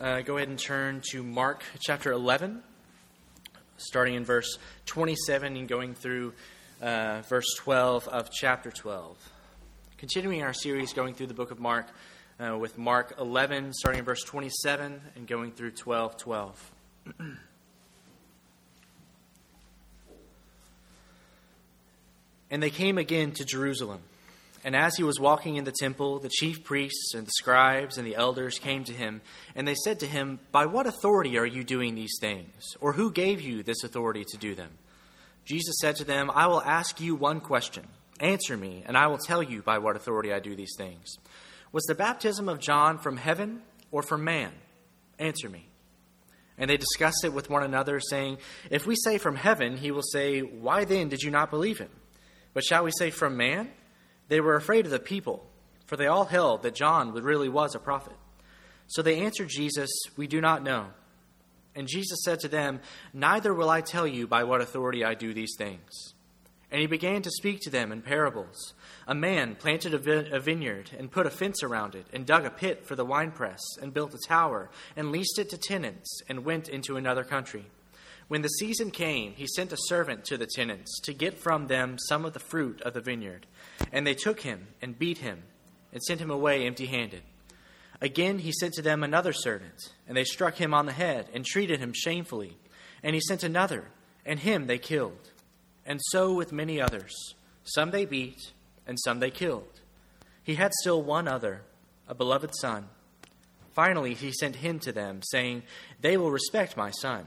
uh, go ahead and turn to Mark chapter 11, starting in verse 27 and going through uh, verse 12 of chapter 12. Continuing our series going through the book of Mark uh, with Mark 11, starting in verse 27 and going through 12 12. and they came again to Jerusalem. And as he was walking in the temple, the chief priests and the scribes and the elders came to him, and they said to him, By what authority are you doing these things? Or who gave you this authority to do them? Jesus said to them, I will ask you one question. Answer me, and I will tell you by what authority I do these things. Was the baptism of John from heaven or from man? Answer me. And they discussed it with one another, saying, If we say from heaven, he will say, Why then did you not believe him? But shall we say from man? They were afraid of the people, for they all held that John really was a prophet. So they answered Jesus, We do not know. And Jesus said to them, Neither will I tell you by what authority I do these things. And he began to speak to them in parables. A man planted a, vineyard and put a fence around it, and dug a pit for the winepress, and built a tower, and leased it to tenants, and went into another country. When the season came, he sent a servant to the tenants to get from them some of the fruit of the vineyard. And they took him and beat him and sent him away empty handed. Again he sent to them another servant, and they struck him on the head and treated him shamefully. And he sent another, and him they killed. And so with many others. Some they beat, and some they killed. He had still one other, a beloved son. Finally he sent him to them, saying, They will respect my son.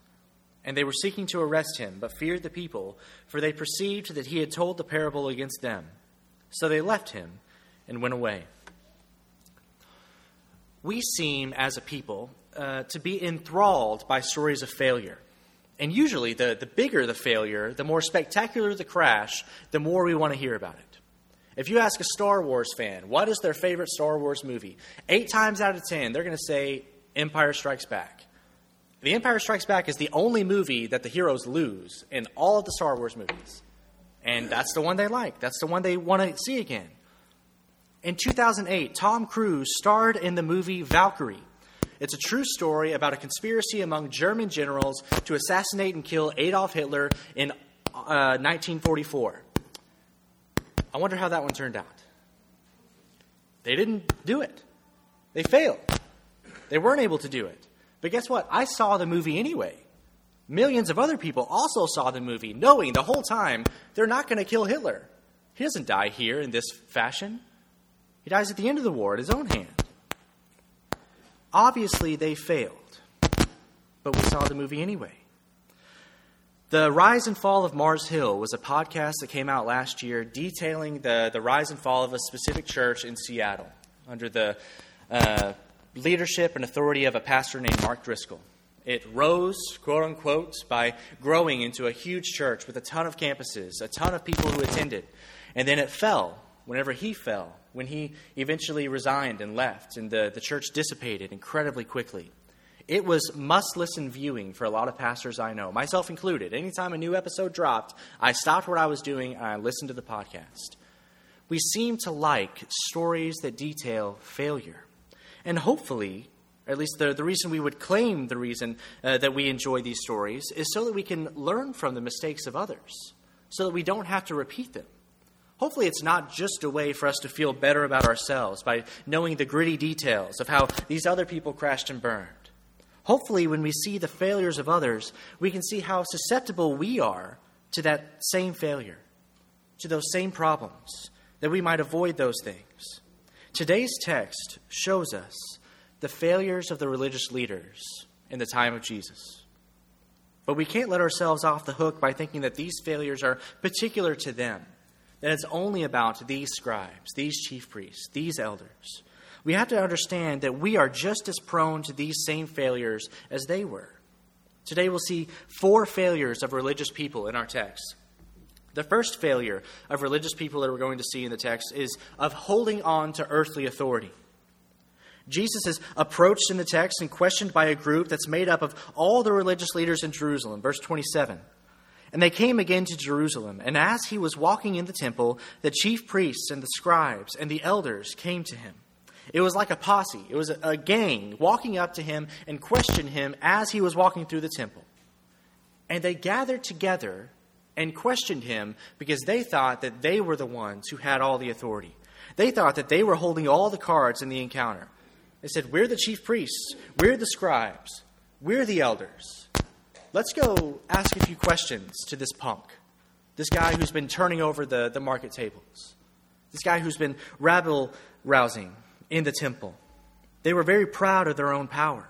And they were seeking to arrest him, but feared the people, for they perceived that he had told the parable against them. So they left him and went away. We seem, as a people, uh, to be enthralled by stories of failure. And usually, the, the bigger the failure, the more spectacular the crash, the more we want to hear about it. If you ask a Star Wars fan, what is their favorite Star Wars movie? Eight times out of ten, they're going to say Empire Strikes Back. The Empire Strikes Back is the only movie that the heroes lose in all of the Star Wars movies. And that's the one they like. That's the one they want to see again. In 2008, Tom Cruise starred in the movie Valkyrie. It's a true story about a conspiracy among German generals to assassinate and kill Adolf Hitler in uh, 1944. I wonder how that one turned out. They didn't do it, they failed. They weren't able to do it. But guess what? I saw the movie anyway. Millions of other people also saw the movie, knowing the whole time they're not going to kill Hitler. He doesn't die here in this fashion. He dies at the end of the war at his own hand. Obviously, they failed, but we saw the movie anyway. The Rise and Fall of Mars Hill was a podcast that came out last year detailing the, the rise and fall of a specific church in Seattle under the uh, leadership and authority of a pastor named Mark Driscoll. It rose, quote unquote, by growing into a huge church with a ton of campuses, a ton of people who attended. And then it fell whenever he fell, when he eventually resigned and left, and the, the church dissipated incredibly quickly. It was must listen viewing for a lot of pastors I know, myself included. Anytime a new episode dropped, I stopped what I was doing and I listened to the podcast. We seem to like stories that detail failure. And hopefully, at least the, the reason we would claim the reason uh, that we enjoy these stories is so that we can learn from the mistakes of others, so that we don't have to repeat them. Hopefully, it's not just a way for us to feel better about ourselves by knowing the gritty details of how these other people crashed and burned. Hopefully, when we see the failures of others, we can see how susceptible we are to that same failure, to those same problems, that we might avoid those things. Today's text shows us the failures of the religious leaders in the time of Jesus. But we can't let ourselves off the hook by thinking that these failures are particular to them, that it's only about these scribes, these chief priests, these elders. We have to understand that we are just as prone to these same failures as they were. Today we'll see four failures of religious people in our text. The first failure of religious people that we're going to see in the text is of holding on to earthly authority. Jesus is approached in the text and questioned by a group that's made up of all the religious leaders in Jerusalem. Verse 27. And they came again to Jerusalem, and as he was walking in the temple, the chief priests and the scribes and the elders came to him. It was like a posse, it was a, gang walking up to him and questioned him as he was walking through the temple. And they gathered together and questioned him because they thought that they were the ones who had all the authority. They thought that they were holding all the cards in the encounter. They said, We're the chief priests, we're the scribes, we're the elders. Let's go ask a few questions to this punk, this guy who's been turning over the, the market tables, this guy who's been rabble rousing in the temple. They were very proud of their own power.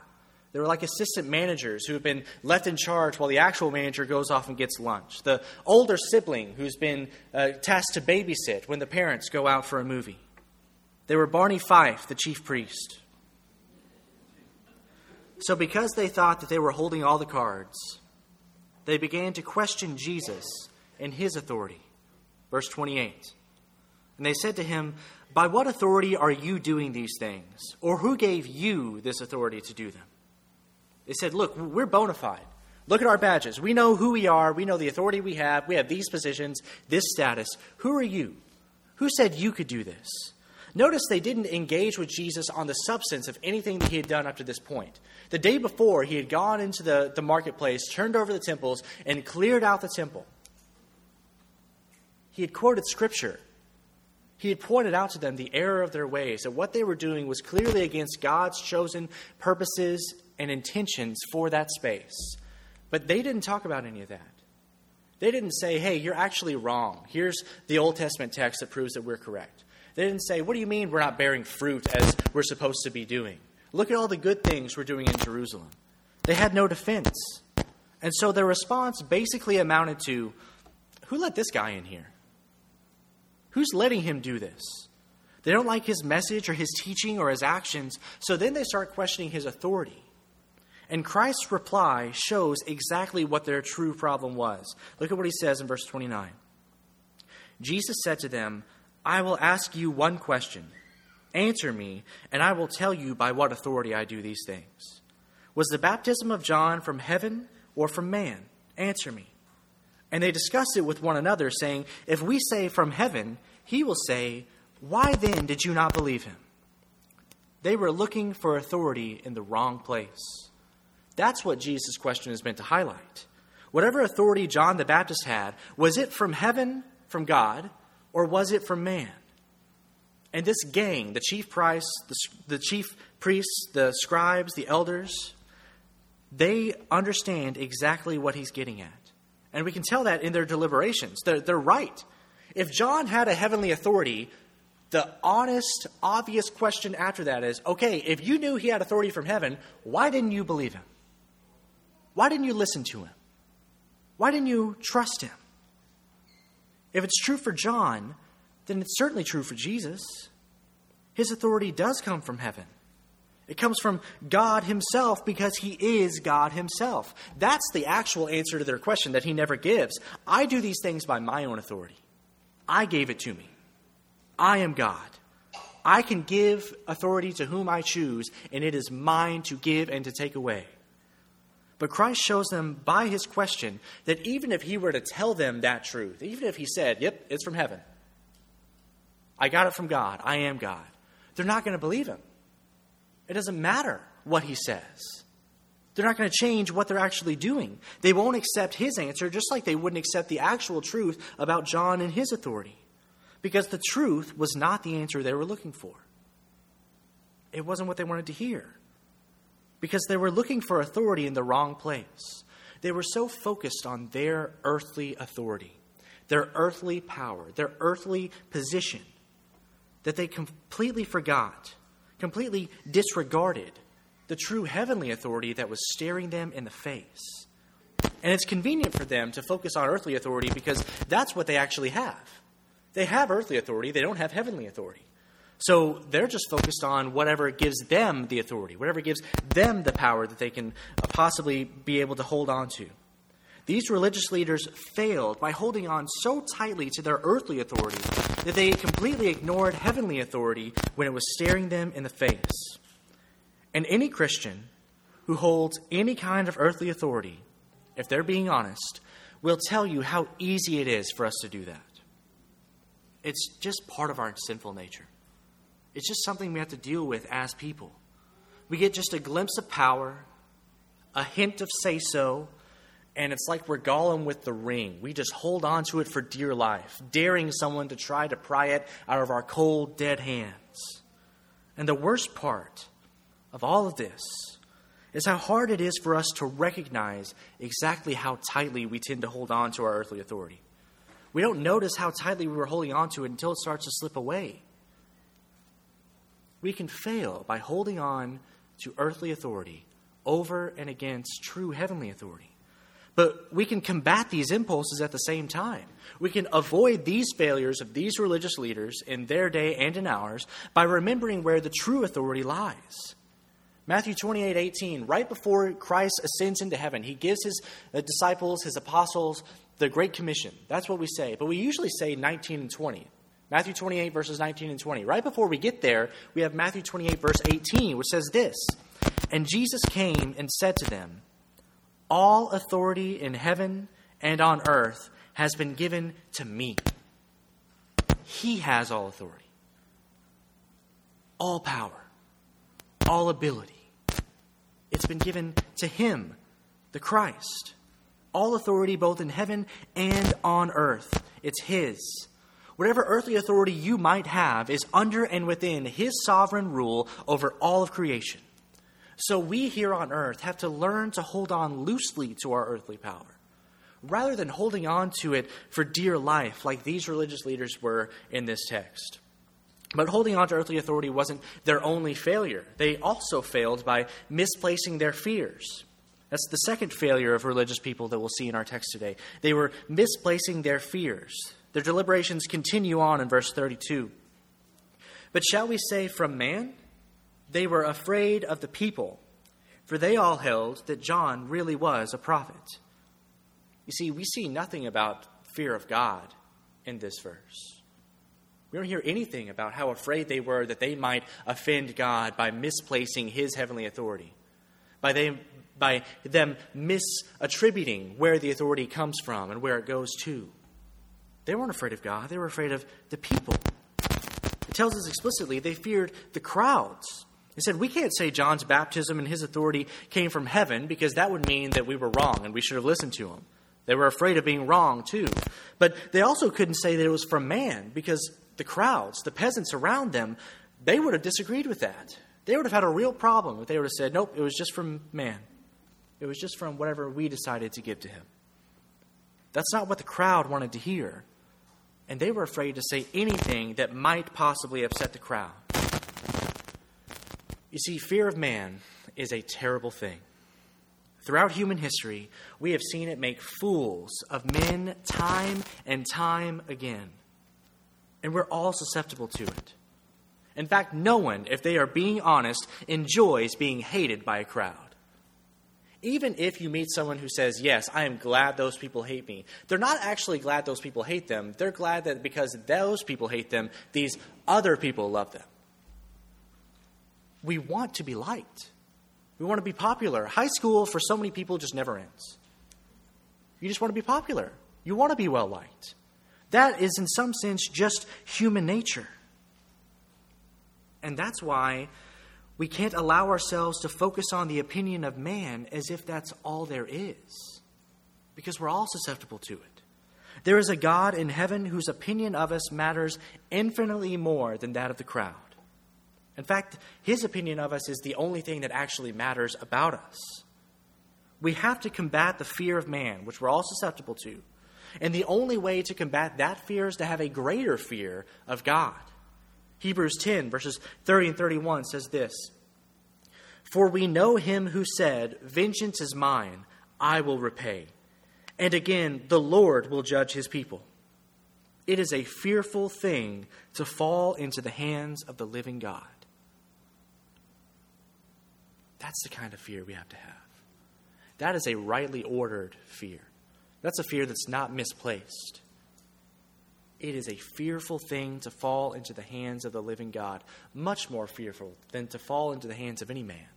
They were like assistant managers who have been left in charge while the actual manager goes off and gets lunch. The older sibling who's been uh, tasked to babysit when the parents go out for a movie. They were Barney Fife, the chief priest. So, because they thought that they were holding all the cards, they began to question Jesus and his authority. Verse 28. And they said to him, By what authority are you doing these things? Or who gave you this authority to do them? They said, Look, we're bona fide. Look at our badges. We know who we are. We know the authority we have. We have these positions, this status. Who are you? Who said you could do this? Notice they didn't engage with Jesus on the substance of anything that he had done up to this point. The day before, he had gone into the, the marketplace, turned over the temples, and cleared out the temple. He had quoted scripture. He had pointed out to them the error of their ways, that what they were doing was clearly against God's chosen purposes and intentions for that space. But they didn't talk about any of that. They didn't say, hey, you're actually wrong. Here's the Old Testament text that proves that we're correct. They didn't say, What do you mean we're not bearing fruit as we're supposed to be doing? Look at all the good things we're doing in Jerusalem. They had no defense. And so their response basically amounted to Who let this guy in here? Who's letting him do this? They don't like his message or his teaching or his actions, so then they start questioning his authority. And Christ's reply shows exactly what their true problem was. Look at what he says in verse 29. Jesus said to them, I will ask you one question. Answer me, and I will tell you by what authority I do these things. Was the baptism of John from heaven or from man? Answer me. And they discussed it with one another, saying, If we say from heaven, he will say, Why then did you not believe him? They were looking for authority in the wrong place. That's what Jesus' question is meant to highlight. Whatever authority John the Baptist had, was it from heaven, from God, or was it from man? And this gang, the chief priest, the, the chief priests, the scribes, the elders, they understand exactly what he's getting at. And we can tell that in their deliberations. They're, they're right. If John had a heavenly authority, the honest, obvious question after that is okay, if you knew he had authority from heaven, why didn't you believe him? Why didn't you listen to him? Why didn't you trust him? If it's true for John, then it's certainly true for Jesus. His authority does come from heaven. It comes from God Himself because He is God Himself. That's the actual answer to their question that He never gives. I do these things by my own authority. I gave it to me. I am God. I can give authority to whom I choose, and it is mine to give and to take away. But Christ shows them by his question that even if he were to tell them that truth, even if he said, Yep, it's from heaven, I got it from God, I am God, they're not going to believe him. It doesn't matter what he says. They're not going to change what they're actually doing. They won't accept his answer, just like they wouldn't accept the actual truth about John and his authority, because the truth was not the answer they were looking for. It wasn't what they wanted to hear because they were looking for authority in the wrong place. They were so focused on their earthly authority, their earthly power, their earthly position, that they completely forgot, completely disregarded the true heavenly authority that was staring them in the face. And it's convenient for them to focus on earthly authority because that's what they actually have. They have earthly authority, they don't have heavenly authority. So they're just focused on whatever gives them the authority, whatever gives them the power that they can possibly be able to hold on to. These religious leaders failed by holding on so tightly to their earthly authority that they completely ignored heavenly authority when it was staring them in the face. And any Christian who holds any kind of earthly authority, if they're being honest, will tell you how easy it is for us to do that. It's just part of our sinful nature. It's just something we have to deal with as people. We get just a glimpse of power, a hint of say so, and it's like we're Gollum with the ring. We just hold on to it for dear life, daring someone to try to pry it out of our cold, dead hands. And the worst part of all of this is how hard it is for us to recognize exactly how tightly we tend to hold on to our earthly authority. We don't notice how tightly we were holding on to it until it starts to slip away. We can fail by holding on to earthly authority over and against true heavenly authority. But we can combat these impulses at the same time. We can avoid these failures of these religious leaders in their day and in ours by remembering where the true authority lies. Matthew 28 18, right before Christ ascends into heaven, he gives his uh, disciples, his apostles, the Great Commission. That's what we say. But we usually say 19 and 20. Matthew 28, verses 19 and 20. Right before we get there, we have Matthew 28, verse 18, which says this And Jesus came and said to them, All authority in heaven and on earth has been given to me. He has all authority, all power, all ability. It's been given to Him, the Christ. All authority, both in heaven and on earth. It's His. Whatever earthly authority you might have is under and within His sovereign rule over all of creation. So we here on earth have to learn to hold on loosely to our earthly power rather than holding on to it for dear life like these religious leaders were in this text. But holding on to earthly authority wasn't their only failure. They also failed by misplacing their fears. That's the second failure of religious people that we'll see in our text today. They were misplacing their fears. Their deliberations continue on in verse 32. But shall we say from man? They were afraid of the people, for they all held that John really was a prophet. You see, we see nothing about fear of God in this verse. We don't hear anything about how afraid they were that they might offend God by misplacing his heavenly authority, by, they, by them misattributing where the authority comes from and where it goes to. They weren't afraid of God, they were afraid of the people. It tells us explicitly they feared the crowds. They said, We can't say John's baptism and his authority came from heaven because that would mean that we were wrong and we should have listened to him. They were afraid of being wrong, too. But they also couldn't say that it was from man because the crowds, the peasants around them, they would have disagreed with that. They would have had a real problem if they would have said, Nope, it was just from man. It was just from whatever we decided to give to him. That's not what the crowd wanted to hear and they were afraid to say anything that might possibly upset the crowd. You see, fear of man is a terrible thing. Throughout human history, we have seen it make fools of men time and time again. And we're all susceptible to it. In fact, no one, if they are being honest, enjoys being hated by a crowd even if you meet someone who says, Yes, I am glad those people hate me, they're not actually glad those people hate them. They're glad that because those people hate them, these other people love them. We want to be liked, we want to be popular. High school, for so many people, just never ends. You just want to be popular, you want to be well liked. That is, in some sense, just human nature. And that's why we can't allow ourselves to focus on the opinion of man as if that's all there is, because we're all susceptible to it. There is a God in heaven whose opinion of us matters infinitely more than that of the crowd. In fact, his opinion of us is the only thing that actually matters about us. We have to combat the fear of man, which we're all susceptible to. And the only way to combat that fear is to have a greater fear of God. Hebrews 10, verses 30 and 31 says this For we know him who said, Vengeance is mine, I will repay. And again, the Lord will judge his people. It is a fearful thing to fall into the hands of the living God. That's the kind of fear we have to have. That is a rightly ordered fear. That's a fear that's not misplaced. It is a fearful thing to fall into the hands of the living God, much more fearful than to fall into the hands of any man,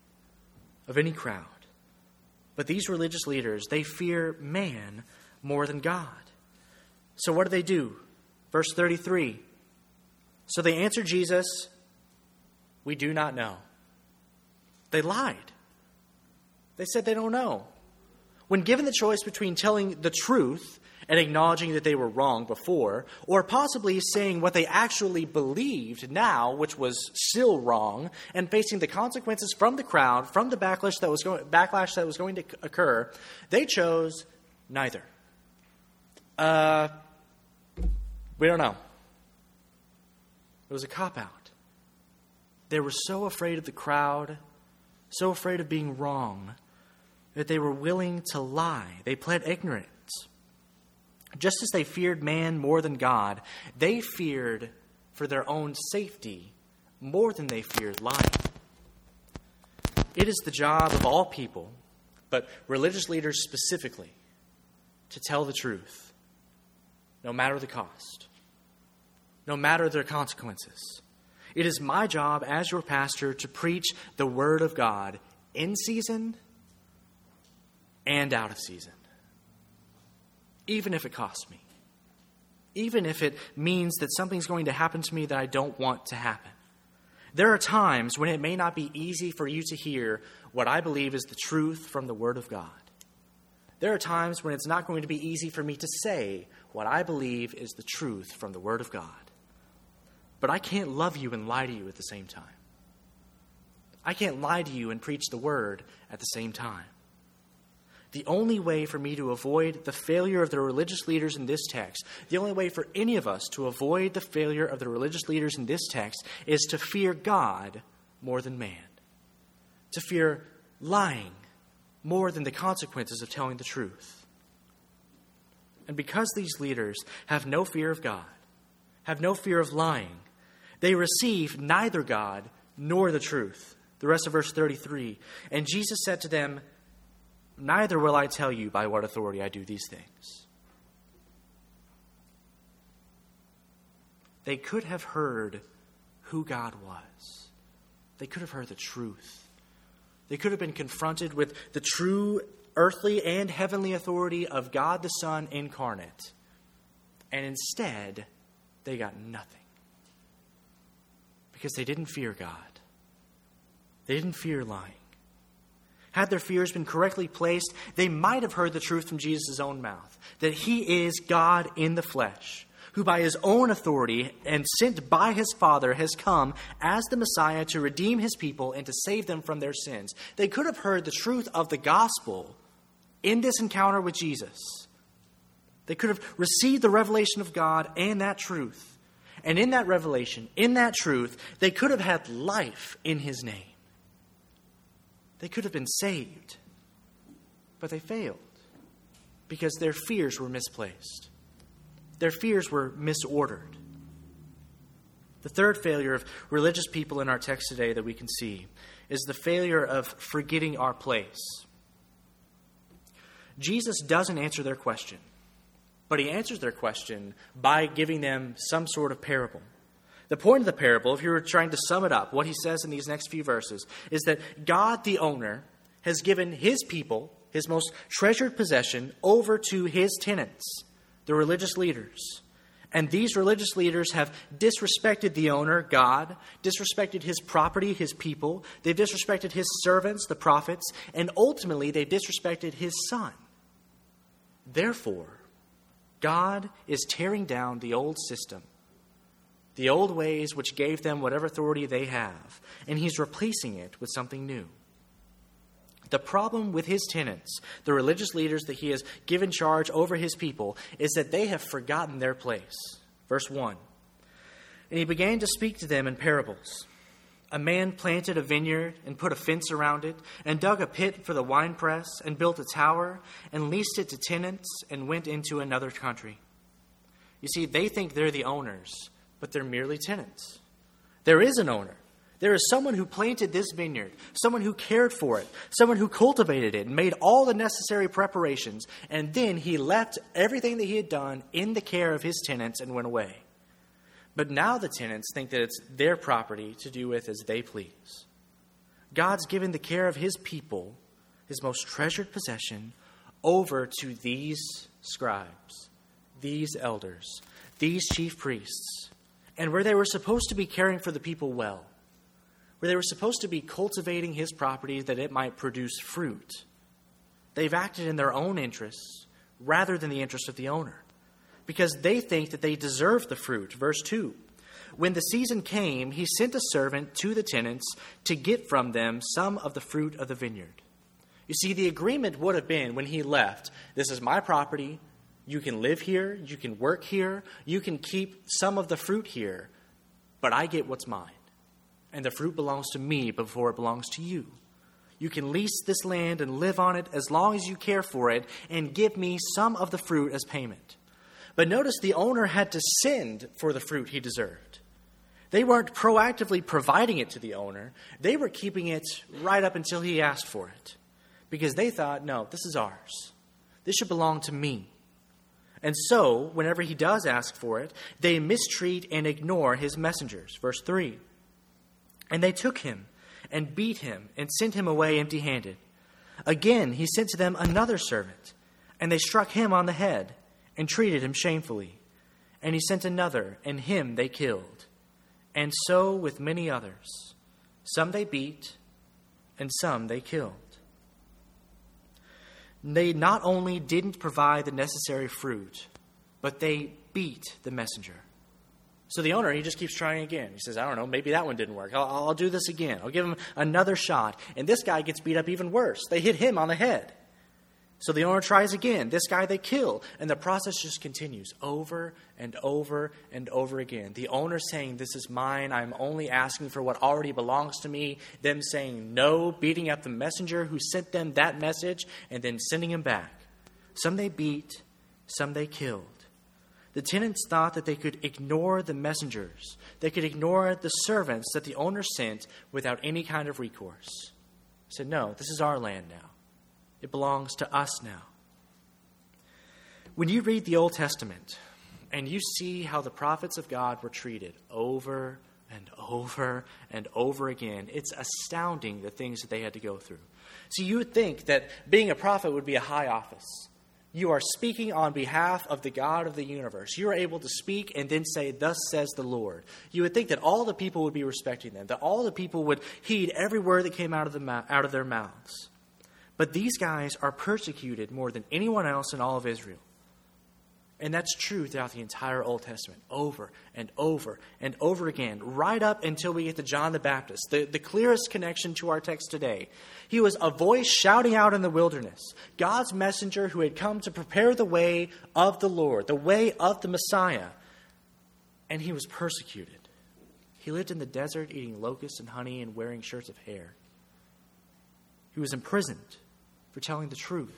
of any crowd. But these religious leaders, they fear man more than God. So what do they do? Verse 33. So they answered Jesus, We do not know. They lied. They said they don't know. When given the choice between telling the truth and acknowledging that they were wrong before, or possibly saying what they actually believed now, which was still wrong, and facing the consequences from the crowd, from the backlash that was going, backlash that was going to occur, they chose neither. Uh, we don't know. It was a cop out. They were so afraid of the crowd, so afraid of being wrong, that they were willing to lie. They pled ignorance. Just as they feared man more than God, they feared for their own safety more than they feared life. It is the job of all people, but religious leaders specifically, to tell the truth, no matter the cost, no matter their consequences. It is my job as your pastor to preach the Word of God in season and out of season even if it costs me, even if it means that something's going to happen to me that I don't want to happen. There are times when it may not be easy for you to hear what I believe is the truth from the Word of God. There are times when it's not going to be easy for me to say what I believe is the truth from the Word of God. But I can't love you and lie to you at the same time. I can't lie to you and preach the Word at the same time. The only way for me to avoid the failure of the religious leaders in this text, the only way for any of us to avoid the failure of the religious leaders in this text, is to fear God more than man, to fear lying more than the consequences of telling the truth. And because these leaders have no fear of God, have no fear of lying, they receive neither God nor the truth. The rest of verse 33 And Jesus said to them, Neither will I tell you by what authority I do these things. They could have heard who God was, they could have heard the truth. They could have been confronted with the true earthly and heavenly authority of God the Son incarnate. And instead, they got nothing. Because they didn't fear God, they didn't fear lying. Had their fears been correctly placed, they might have heard the truth from Jesus' own mouth that he is God in the flesh, who by his own authority and sent by his Father has come as the Messiah to redeem his people and to save them from their sins. They could have heard the truth of the gospel in this encounter with Jesus. They could have received the revelation of God and that truth. And in that revelation, in that truth, they could have had life in his name. They could have been saved, but they failed because their fears were misplaced. Their fears were misordered. The third failure of religious people in our text today that we can see is the failure of forgetting our place. Jesus doesn't answer their question, but he answers their question by giving them some sort of parable. The point of the parable, if you were trying to sum it up, what he says in these next few verses is that God, the owner, has given his people, his most treasured possession, over to his tenants, the religious leaders. And these religious leaders have disrespected the owner, God, disrespected his property, his people. They've disrespected his servants, the prophets, and ultimately they've disrespected his son. Therefore, God is tearing down the old system the old ways which gave them whatever authority they have, and he's replacing it with something new. The problem with his tenants, the religious leaders that he has given charge over his people, is that they have forgotten their place. Verse 1 And he began to speak to them in parables. A man planted a vineyard and put a fence around it, and dug a pit for the winepress, and built a tower, and leased it to tenants, and went into another country. You see, they think they're the owners, but they're merely tenants. There is an owner. There is someone who planted this vineyard, someone who cared for it, someone who cultivated it and made all the necessary preparations, and then he left everything that he had done in the care of his tenants and went away. But now the tenants think that it's their property to do with as they please. God's given the care of his people, his most treasured possession, over to these scribes, these elders, these chief priests, and where they were supposed to be caring for the people well, where they were supposed to be cultivating his property that it might produce fruit, they've acted in their own interests rather than the interest of the owner because they think that they deserve the fruit. Verse 2 When the season came, he sent a servant to the tenants to get from them some of the fruit of the vineyard. You see, the agreement would have been when he left this is my property. You can live here. You can work here. You can keep some of the fruit here. But I get what's mine. And the fruit belongs to me before it belongs to you. You can lease this land and live on it as long as you care for it and give me some of the fruit as payment. But notice the owner had to send for the fruit he deserved. They weren't proactively providing it to the owner, they were keeping it right up until he asked for it. Because they thought, no, this is ours. This should belong to me. And so, whenever he does ask for it, they mistreat and ignore his messengers. Verse 3 And they took him and beat him and sent him away empty handed. Again, he sent to them another servant, and they struck him on the head and treated him shamefully. And he sent another, and him they killed. And so with many others. Some they beat, and some they killed. They not only didn't provide the necessary fruit, but they beat the messenger. So the owner, he just keeps trying again. He says, I don't know, maybe that one didn't work. I'll, I'll do this again. I'll give him another shot. And this guy gets beat up even worse. They hit him on the head. So the owner tries again. This guy they kill. And the process just continues over and over and over again. The owner saying, This is mine. I'm only asking for what already belongs to me. Them saying no, beating up the messenger who sent them that message, and then sending him back. Some they beat, some they killed. The tenants thought that they could ignore the messengers, they could ignore the servants that the owner sent without any kind of recourse. said, No, this is our land now. It belongs to us now. When you read the Old Testament and you see how the prophets of God were treated over and over and over again, it's astounding the things that they had to go through. So you would think that being a prophet would be a high office. You are speaking on behalf of the God of the universe. You are able to speak and then say, Thus says the Lord. You would think that all the people would be respecting them, that all the people would heed every word that came out of, the, out of their mouths. But these guys are persecuted more than anyone else in all of Israel. And that's true throughout the entire Old Testament, over and over and over again, right up until we get to John the Baptist, the, the clearest connection to our text today. He was a voice shouting out in the wilderness, God's messenger who had come to prepare the way of the Lord, the way of the Messiah. And he was persecuted. He lived in the desert eating locusts and honey and wearing shirts of hair. He was imprisoned for telling the truth.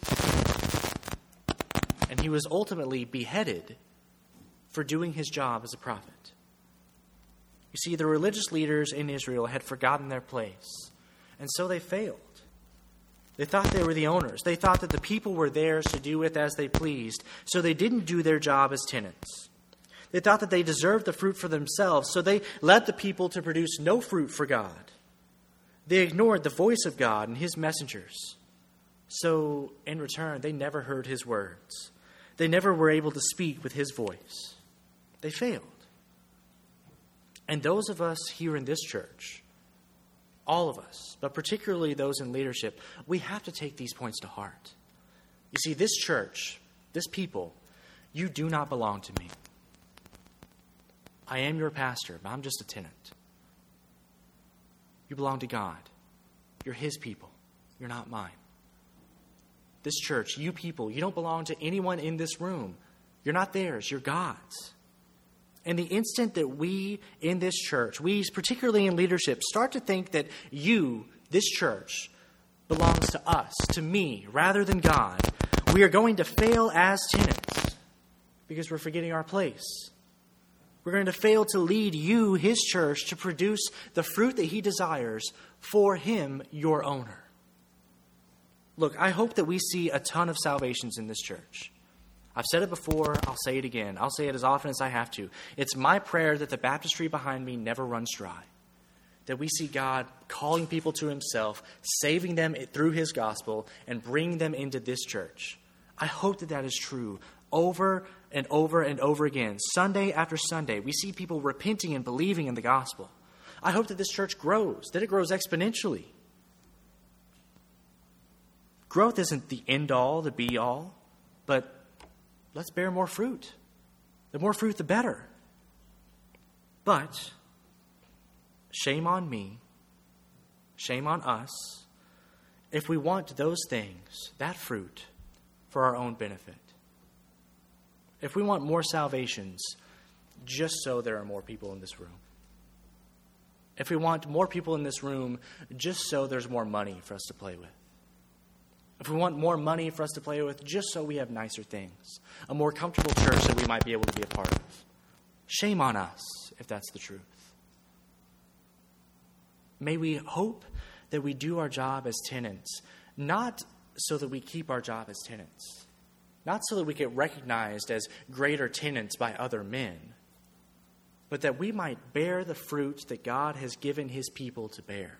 And he was ultimately beheaded for doing his job as a prophet. You see, the religious leaders in Israel had forgotten their place, and so they failed. They thought they were the owners. They thought that the people were theirs to do with as they pleased, so they didn't do their job as tenants. They thought that they deserved the fruit for themselves, so they led the people to produce no fruit for God. They ignored the voice of God and his messengers. So, in return, they never heard his words. They never were able to speak with his voice. They failed. And those of us here in this church, all of us, but particularly those in leadership, we have to take these points to heart. You see, this church, this people, you do not belong to me. I am your pastor, but I'm just a tenant. You belong to God. You're His people. You're not mine this church, you people, you don't belong to anyone in this room. You're not theirs, you're God's. And the instant that we in this church, we particularly in leadership, start to think that you, this church, belongs to us, to me, rather than God, we are going to fail as tenants. because we're forgetting our place. We're going to fail to lead you, his church, to produce the fruit that he desires for him, your owner. Look, I hope that we see a ton of salvations in this church. I've said it before, I'll say it again. I'll say it as often as I have to. It's my prayer that the baptistry behind me never runs dry. That we see God calling people to himself, saving them through his gospel, and bringing them into this church. I hope that that is true over and over and over again. Sunday after Sunday, we see people repenting and believing in the gospel. I hope that this church grows, that it grows exponentially. Growth isn't the end all, the be all, but let's bear more fruit. The more fruit, the better. But shame on me, shame on us, if we want those things, that fruit, for our own benefit. If we want more salvations, just so there are more people in this room. If we want more people in this room, just so there's more money for us to play with if we want more money for us to play with, just so we have nicer things, a more comfortable church that we might be able to be a part of. Shame on us if that's the truth. May we hope that we do our job as tenants, not so that we keep our job as tenants, not so that we get recognized as greater tenants by other men, but that we might bear the fruit that God has given his people to bear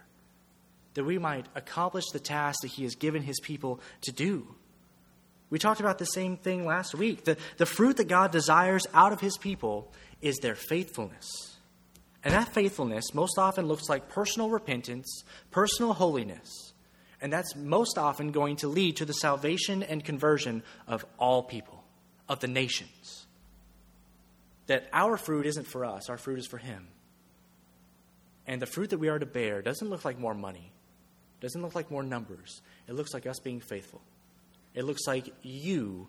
that we might accomplish the task that He has given His people to do. We talked about the same thing last week. The, the fruit that God desires out of His people is their faithfulness. And that faithfulness most often looks like personal repentance, personal holiness. And that's most often going to lead to the salvation and conversion of all people, of the nations. That our fruit isn't for us, our fruit is for Him. And the fruit that we are to bear doesn't look like more money. It doesn't look like more numbers. It looks like us being faithful. It looks like you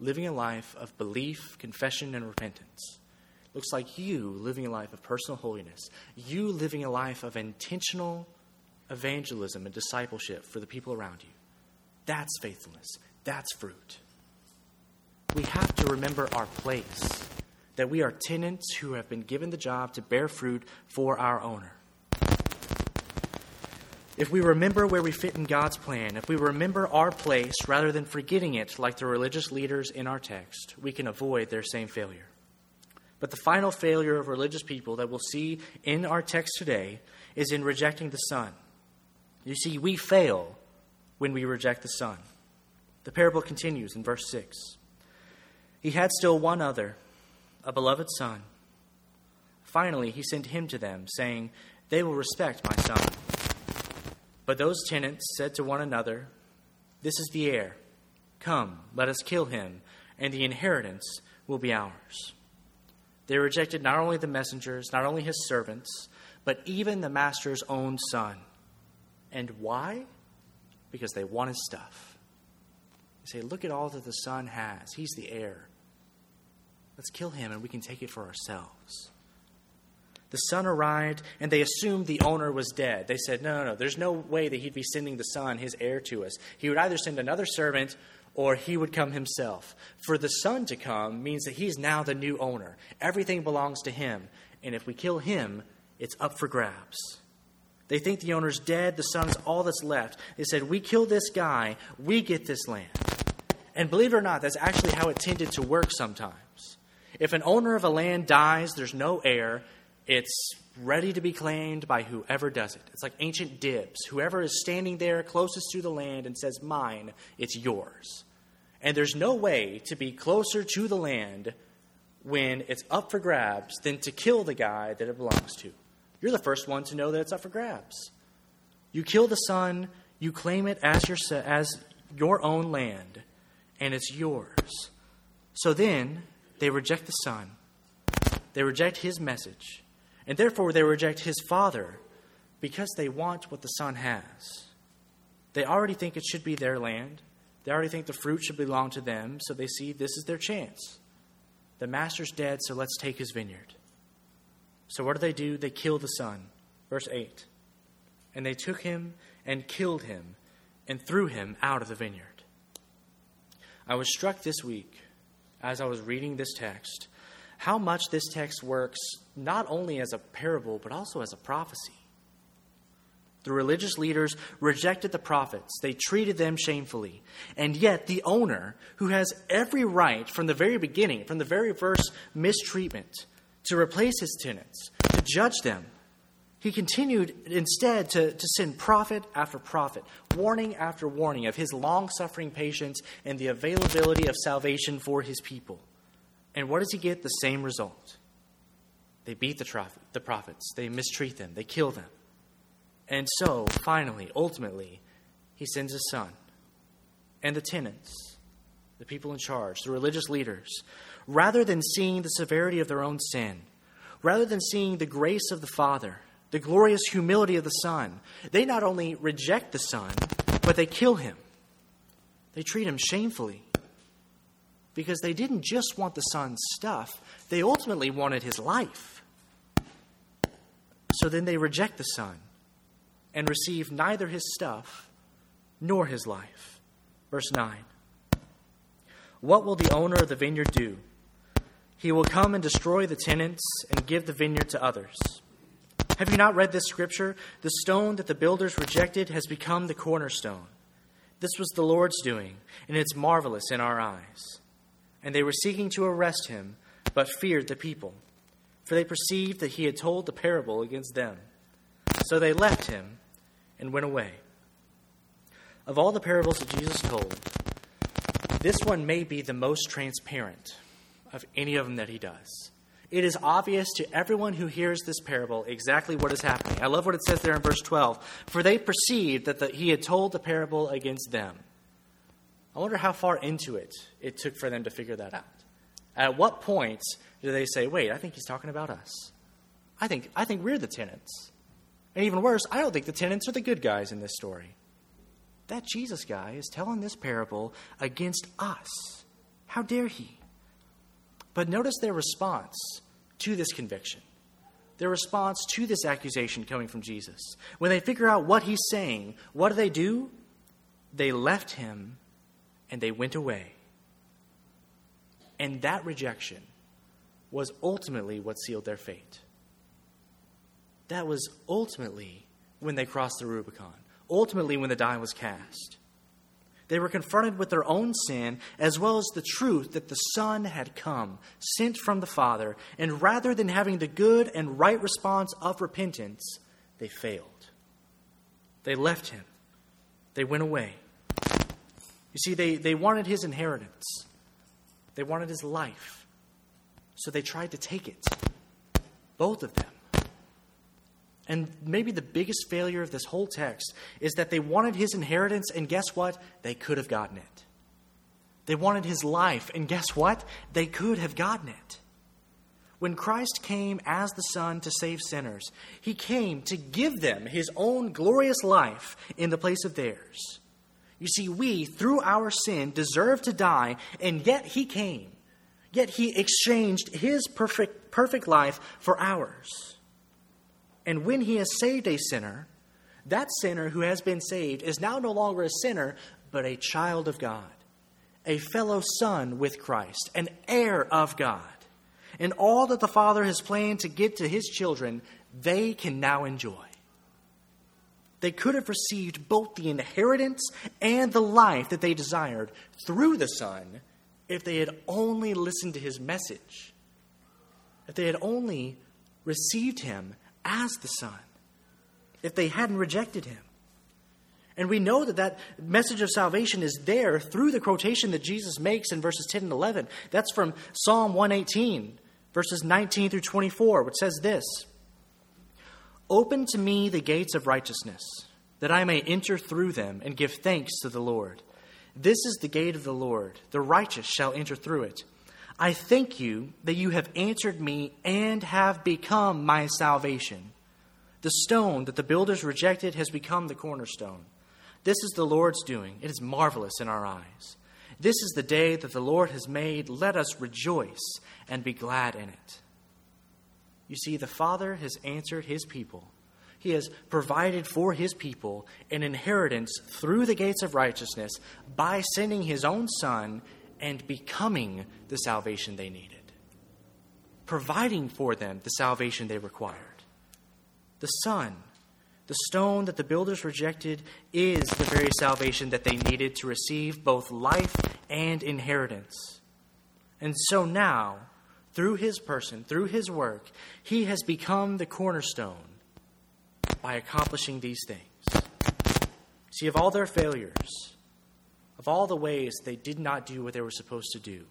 living a life of belief, confession, and repentance. It looks like you living a life of personal holiness. You living a life of intentional evangelism and discipleship for the people around you. That's faithfulness. That's fruit. We have to remember our place, that we are tenants who have been given the job to bear fruit for our owner. If we remember where we fit in God's plan, if we remember our place rather than forgetting it like the religious leaders in our text, we can avoid their same failure. But the final failure of religious people that we'll see in our text today is in rejecting the Son. You see, we fail when we reject the Son. The parable continues in verse 6. He had still one other, a beloved son. Finally, he sent him to them, saying, They will respect my son. But those tenants said to one another, This is the heir. Come, let us kill him, and the inheritance will be ours. They rejected not only the messengers, not only his servants, but even the master's own son. And why? Because they want his stuff. They say, Look at all that the son has. He's the heir. Let's kill him and we can take it for ourselves. The son arrived, and they assumed the owner was dead. They said, No, no, no, there's no way that he'd be sending the son, his heir, to us. He would either send another servant or he would come himself. For the son to come means that he's now the new owner. Everything belongs to him. And if we kill him, it's up for grabs. They think the owner's dead, the son's all that's left. They said, We kill this guy, we get this land. And believe it or not, that's actually how it tended to work sometimes. If an owner of a land dies, there's no heir, it's ready to be claimed by whoever does it. It's like ancient dibs. Whoever is standing there closest to the land and says, Mine, it's yours. And there's no way to be closer to the land when it's up for grabs than to kill the guy that it belongs to. You're the first one to know that it's up for grabs. You kill the son, you claim it as your, as your own land, and it's yours. So then they reject the son, they reject his message, and therefore, they reject his father because they want what the son has. They already think it should be their land. They already think the fruit should belong to them, so they see this is their chance. The master's dead, so let's take his vineyard. So what do they do? They kill the son. Verse 8. And they took him and killed him and threw him out of the vineyard. I was struck this week as I was reading this text how much this text works not only as a parable, but also as a prophecy. The religious leaders rejected the prophets. They treated them shamefully. And yet, the owner, who has every right from the very beginning, from the very first mistreatment, to replace his tenants, to judge them, he continued instead to, to send prophet after prophet, warning after warning of his long suffering patience and the availability of salvation for his people. And what does he get? The same result. They beat the, the prophets, they mistreat them, they kill them. And so, finally, ultimately, he sends his son. And the tenants, the people in charge, the religious leaders, rather than seeing the severity of their own sin, rather than seeing the grace of the Father, the glorious humility of the Son, they not only reject the Son, but they kill him. They treat him shamefully. Because they didn't just want the Son's stuff, they ultimately wanted his life. So then they reject the Son and receive neither his stuff nor his life. Verse 9 What will the owner of the vineyard do? He will come and destroy the tenants and give the vineyard to others. Have you not read this scripture? The stone that the builders rejected has become the cornerstone. This was the Lord's doing, and it's marvelous in our eyes. And they were seeking to arrest him, but feared the people, for they perceived that he had told the parable against them. So they left him and went away. Of all the parables that Jesus told, this one may be the most transparent of any of them that he does. It is obvious to everyone who hears this parable exactly what is happening. I love what it says there in verse 12. For they perceived that the, he had told the parable against them. I wonder how far into it it took for them to figure that out. At what point do they say, wait, I think he's talking about us? I think, I think we're the tenants. And even worse, I don't think the tenants are the good guys in this story. That Jesus guy is telling this parable against us. How dare he? But notice their response to this conviction, their response to this accusation coming from Jesus. When they figure out what he's saying, what do they do? They left him and they went away. And that rejection was ultimately what sealed their fate that was ultimately when they crossed the Rubicon, ultimately when the die was cast. They were confronted with their own sin as well as the truth that the Son had come, sent from the Father, and rather than having the good and right response of repentance, they failed. They left him. They went away. You see, they, they wanted his inheritance, they wanted his life. So they tried to take it. Both of them. And maybe the biggest failure of this whole text is that they wanted his inheritance, and guess what? They could have gotten it. They wanted his life, and guess what? They could have gotten it. When Christ came as the Son to save sinners, he came to give them his own glorious life in the place of theirs. You see, we, through our sin, deserve to die, and yet he came. Yet he exchanged his perfect, perfect life for ours. And when he has saved a sinner, that sinner who has been saved is now no longer a sinner, but a child of God, a fellow son with Christ, an heir of God. And all that the Father has planned to give to his children, they can now enjoy. They could have received both the inheritance and the life that they desired through the Son if they had only listened to his message, if they had only received him as the Son if they hadn't rejected him. And we know that that message of salvation is there through the quotation that Jesus makes in verses 10 and 11. That's from Psalm 118, verses 19 through 24, which says this Open to me the gates of righteousness, that I may enter through them and give thanks to the Lord. This is the gate of the Lord. The righteous shall enter through it. I thank you that you have answered me and have become my salvation. The stone that the builders rejected has become the cornerstone. This is the Lord's doing. It is marvelous in our eyes. This is the day that the Lord has made. Let us rejoice and be glad in it. You see, the Father has answered his people. He has provided for his people an inheritance through the gates of righteousness by sending his own Son and becoming the salvation they needed, providing for them the salvation they required. The Son, the stone that the builders rejected, is the very salvation that they needed to receive both life and inheritance. And so now, through his person, through his work, he has become the cornerstone by accomplishing these things. See, of all their failures, of all the ways they did not do what they were supposed to do,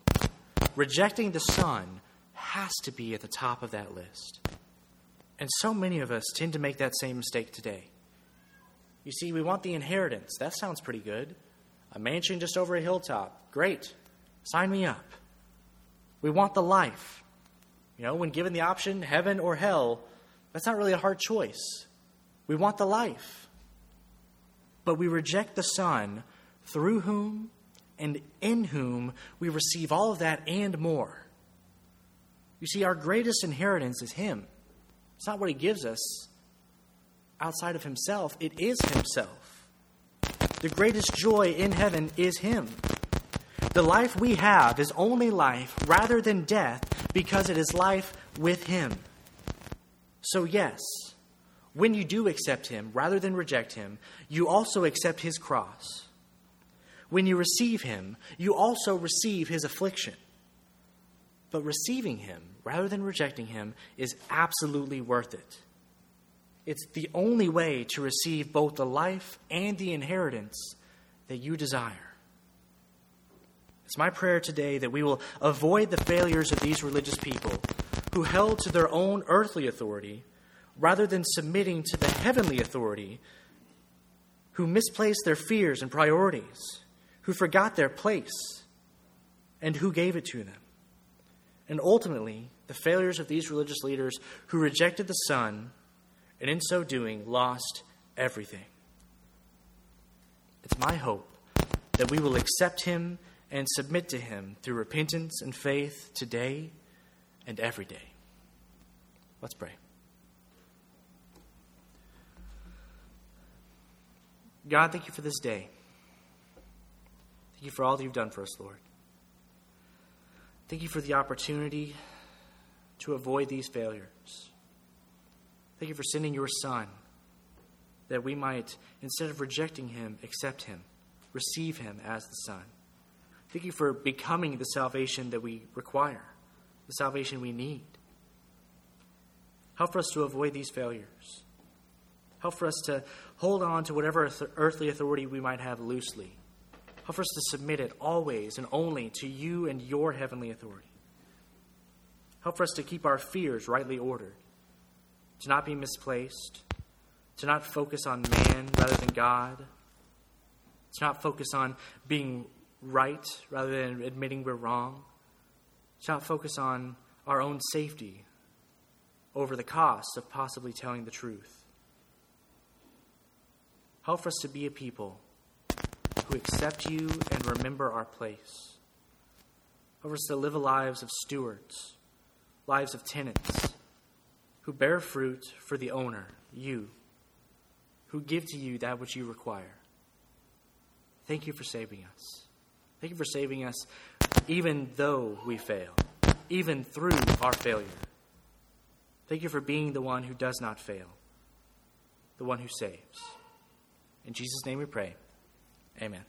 rejecting the Son has to be at the top of that list. And so many of us tend to make that same mistake today. You see, we want the inheritance. That sounds pretty good. A mansion just over a hilltop. Great. Sign me up. We want the life. You know, when given the option, heaven or hell, that's not really a hard choice. We want the life. But we reject the Son, through whom and in whom we receive all of that and more. You see, our greatest inheritance is Him. It's not what He gives us outside of Himself, it is Himself. The greatest joy in heaven is Him. The life we have is only life rather than death because it is life with Him. So, yes, when you do accept Him rather than reject Him, you also accept His cross. When you receive Him, you also receive His affliction. But receiving Him rather than rejecting Him is absolutely worth it. It's the only way to receive both the life and the inheritance that you desire. It's my prayer today that we will avoid the failures of these religious people who held to their own earthly authority rather than submitting to the heavenly authority, who misplaced their fears and priorities, who forgot their place, and who gave it to them. And ultimately, the failures of these religious leaders who rejected the Son and in so doing lost everything. It's my hope that we will accept Him and submit to Him through repentance and faith today and every day. Let's pray. God, thank you for this day. Thank you for all that you've done for us, Lord. Thank you for the opportunity to avoid these failures. Thank you for sending your Son that we might, instead of rejecting him, accept him, receive him as the Son. Thank you for becoming the salvation that we require, the salvation we need. Help for us to avoid these failures. Help for us to hold on to whatever earthly authority we might have loosely. Help for us to submit it always and only to you and your heavenly authority. Help for us to keep our fears rightly ordered, to not be misplaced, to not focus on man rather than God, to not focus on being right rather than admitting we're wrong. To not focus on our own safety over the cost of possibly telling the truth. Help us to be a people who accept you and remember our place. Help us to live lives of stewards, lives of tenants, who bear fruit for the owner, you, who give to you that which you require. Thank you for saving us. Thank you for saving us even though we fail, even through our failure. Thank you for being the one who does not fail, the one who saves. In Jesus' name we pray. Amen.